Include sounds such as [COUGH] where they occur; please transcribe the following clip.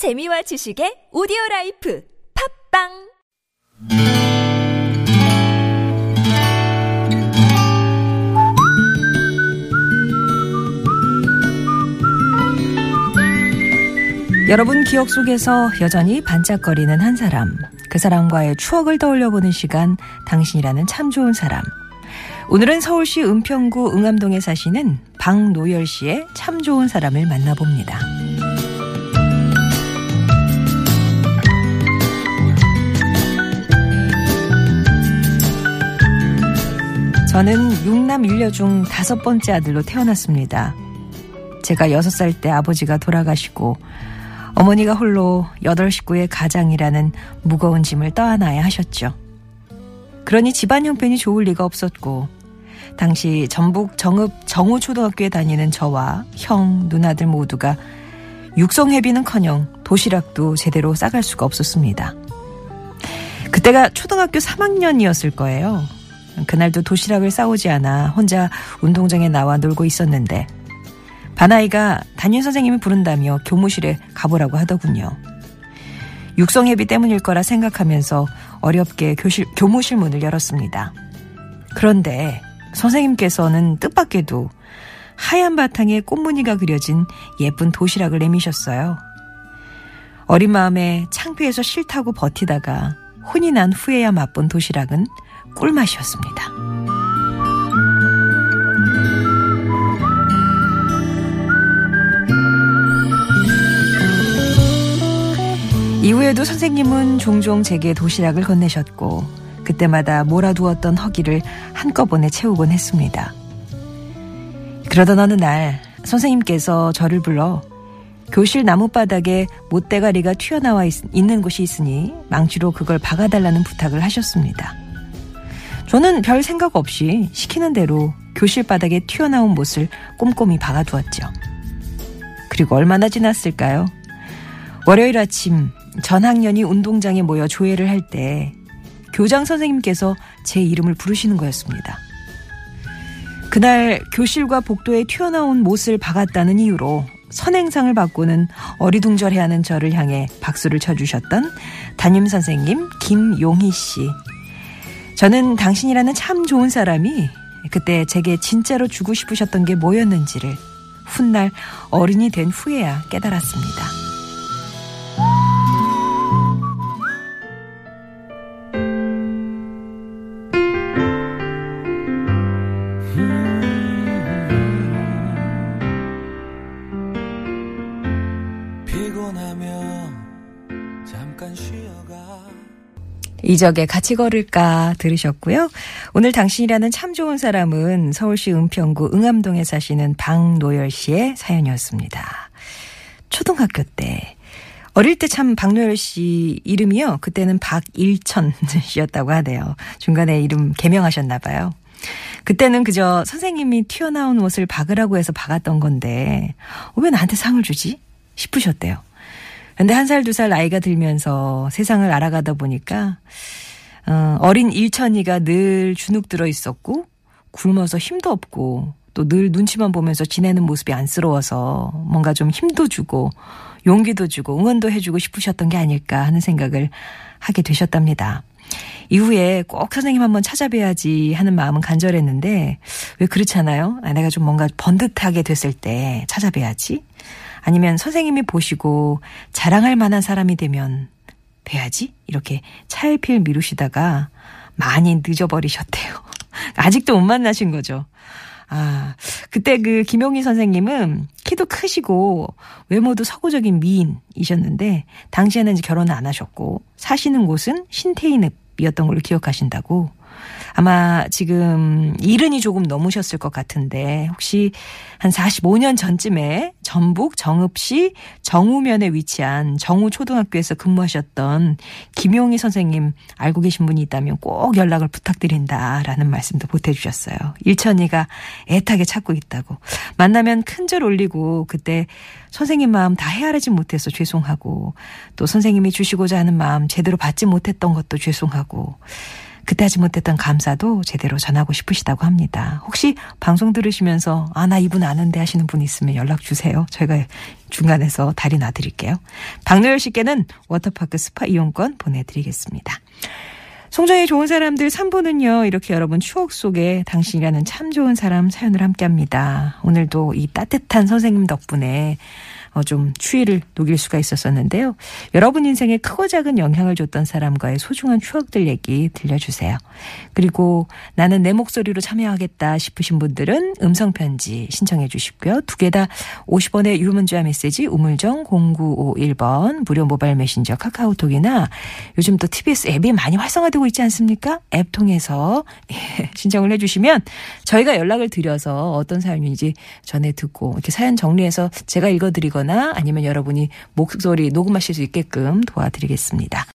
재미와 지식의 오디오 라이프 팟빵 여러분 기억 속에서 여전히 반짝거리는 한 사람. 그 사람과의 추억을 떠올려보는 시간, 당신이라는 참 좋은 사람. 오늘은 서울시 은평구 응암동에 사시는 박노열 씨의 참 좋은 사람을 만나봅니다. 저는 육남 일녀 중 다섯 번째 아들로 태어났습니다. 제가 여섯 살 때 아버지가 돌아가시고 어머니가 홀로 여덟 식구의 가장이라는 무거운 짐을 떠안아야 하셨죠. 그러니 집안 형편이 좋을 리가 없었고 당시 전북 정읍 정우초등학교에 다니는 저와 형, 누나들 모두가 육성회비는커녕 도시락도 제대로 싸갈 수가 없었습니다. 그때가 초등학교 3학년이었을 거예요. 그날도 도시락을 싸오지 않아 혼자 운동장에 나와 놀고 있었는데 반아이가 담임 선생님이 부른다며 교무실에 가보라고 하더군요. 육성회비 때문일 거라 생각하면서 어렵게 교실, 교무실 문을 열었습니다. 그런데 선생님께서는 뜻밖에도 하얀 바탕에 꽃무늬가 그려진 예쁜 도시락을 내미셨어요. 어린 마음에 창피해서 싫다고 버티다가 혼이 난 후에야 맛본 도시락은 꿀맛이었습니다. 이후에도 선생님은 종종 제게 도시락을 건네셨고 그때마다 몰아두었던 허기를 한꺼번에 채우곤 했습니다. 그러던 어느 날 선생님께서 저를 불러 교실 나무바닥에 못대가리가 튀어나와 있, 는 곳이 있으니 망치로 그걸 박아달라는 부탁을 하셨습니다. 저는 별 생각 없이 시키는 대로 교실 바닥에 튀어나온 못을 꼼꼼히 박아두었죠. 그리고 얼마나 지났을까요? 월요일 아침 전 학년이 운동장에 모여 조회를 할 때 교장 선생님께서 제 이름을 부르시는 거였습니다. 그날 교실과 복도에 튀어나온 못을 박았다는 이유로 선행상을 받고는 어리둥절해하는 저를 향해 박수를 쳐주셨던 담임 선생님 김용희 씨. 저는 당신이라는 참 좋은 사람이 그때 제게 진짜로 주고 싶으셨던 게 뭐였는지를 훗날 어른이 된 후에야 깨달았습니다. 이적에 같이 걸을까 들으셨고요. 오늘 당신이라는 참 좋은 사람은 서울시 은평구 응암동에 사시는 박노열 씨의 사연이었습니다. 초등학교 때 어릴 때 참 박노열 씨 이름이요. 그때는 박일천 [LAUGHS] 씨였다고 하네요. 중간에 이름 개명하셨나 봐요. 그때는 그저 선생님이 튀어나온 옷을 박으라고 해서 박았던 건데 왜 나한테 상을 주지? 싶으셨대요. 근데 한 살, 두 살 나이가 들면서 세상을 알아가다 보니까, 어, 어린 일천이가 늘 주눅 들어 있었고, 굶어서 힘도 없고, 또 늘 눈치만 보면서 지내는 모습이 안쓰러워서 뭔가 좀 힘도 주고, 용기도 주고, 응원도 해주고 싶으셨던 게 아닐까 하는 생각을 하게 되셨답니다. 이후에 꼭 선생님 한번 찾아뵈야지 하는 마음은 간절했는데, 왜 그렇잖아요? 아, 내가 좀 뭔가 번듯하게 됐을 때 찾아뵈야지. 아니면 선생님이 보시고 자랑할 만한 사람이 되면 돼야지? 이렇게 차일필 미루시다가 많이 늦어버리셨대요. [LAUGHS] 아직도 못 만나신 거죠. 아, 그때 그 김용희 선생님은 키도 크시고 외모도 서구적인 미인이셨는데 당시에는 이제 결혼을 안 하셨고 사시는 곳은 신태인읍이었던 걸로 기억하신다고 아마 지금 이른이 조금 넘으셨을 것 같은데 혹시 한 45년 전쯤에 전북 정읍시 정우면에 위치한 정우초등학교에서 근무하셨던 김용희 선생님 알고 계신 분이 있다면 꼭 연락을 부탁드린다라는 말씀도 보태주셨어요. 일천이가 애타게 찾고 있다고. 만나면 큰절 올리고 그때 선생님 마음 다 헤아리지 못해서 죄송하고 또 선생님이 주시고자 하는 마음 제대로 받지 못했던 것도 죄송하고 그때 하지 못했던 감사도 제대로 전하고 싶으시다고 합니다. 혹시 방송 들으시면서 아, 나 이분 아는데 하시는 분 있으면 연락 주세요. 저희가 중간에서 다리 놔드릴게요. 박노열 씨께는 워터파크 스파 이용권 보내드리겠습니다. 송정의 좋은 사람들 3부는요, 이렇게 여러분 추억 속에 당신이라는 참 좋은 사람 사연을 함께 합니다. 오늘도 이 따뜻한 선생님 덕분에 어, 좀 추위를 녹일 수가 있었었는데요. 여러분 인생에 크고 작은 영향을 줬던 사람과의 소중한 추억들 얘기 들려주세요. 그리고 나는 내 목소리로 참여하겠다 싶으신 분들은 음성편지 신청해 주시고요. 두 개 다 50원의 유문자 메시지 우물정 0951번 무료 모바일 메신저 카카오톡이나 요즘 또 TBS 앱이 많이 활성화되고 있지 않습니까? 앱 통해서 [LAUGHS] 예, 신청을 해주시면 저희가 연락을 드려서 어떤 사연인지 전해 듣고 이렇게 사연 정리해서 제가 읽어드리 거나 아니면 여러분이 목소리 녹음하실 수 있게끔 도와드리겠습니다.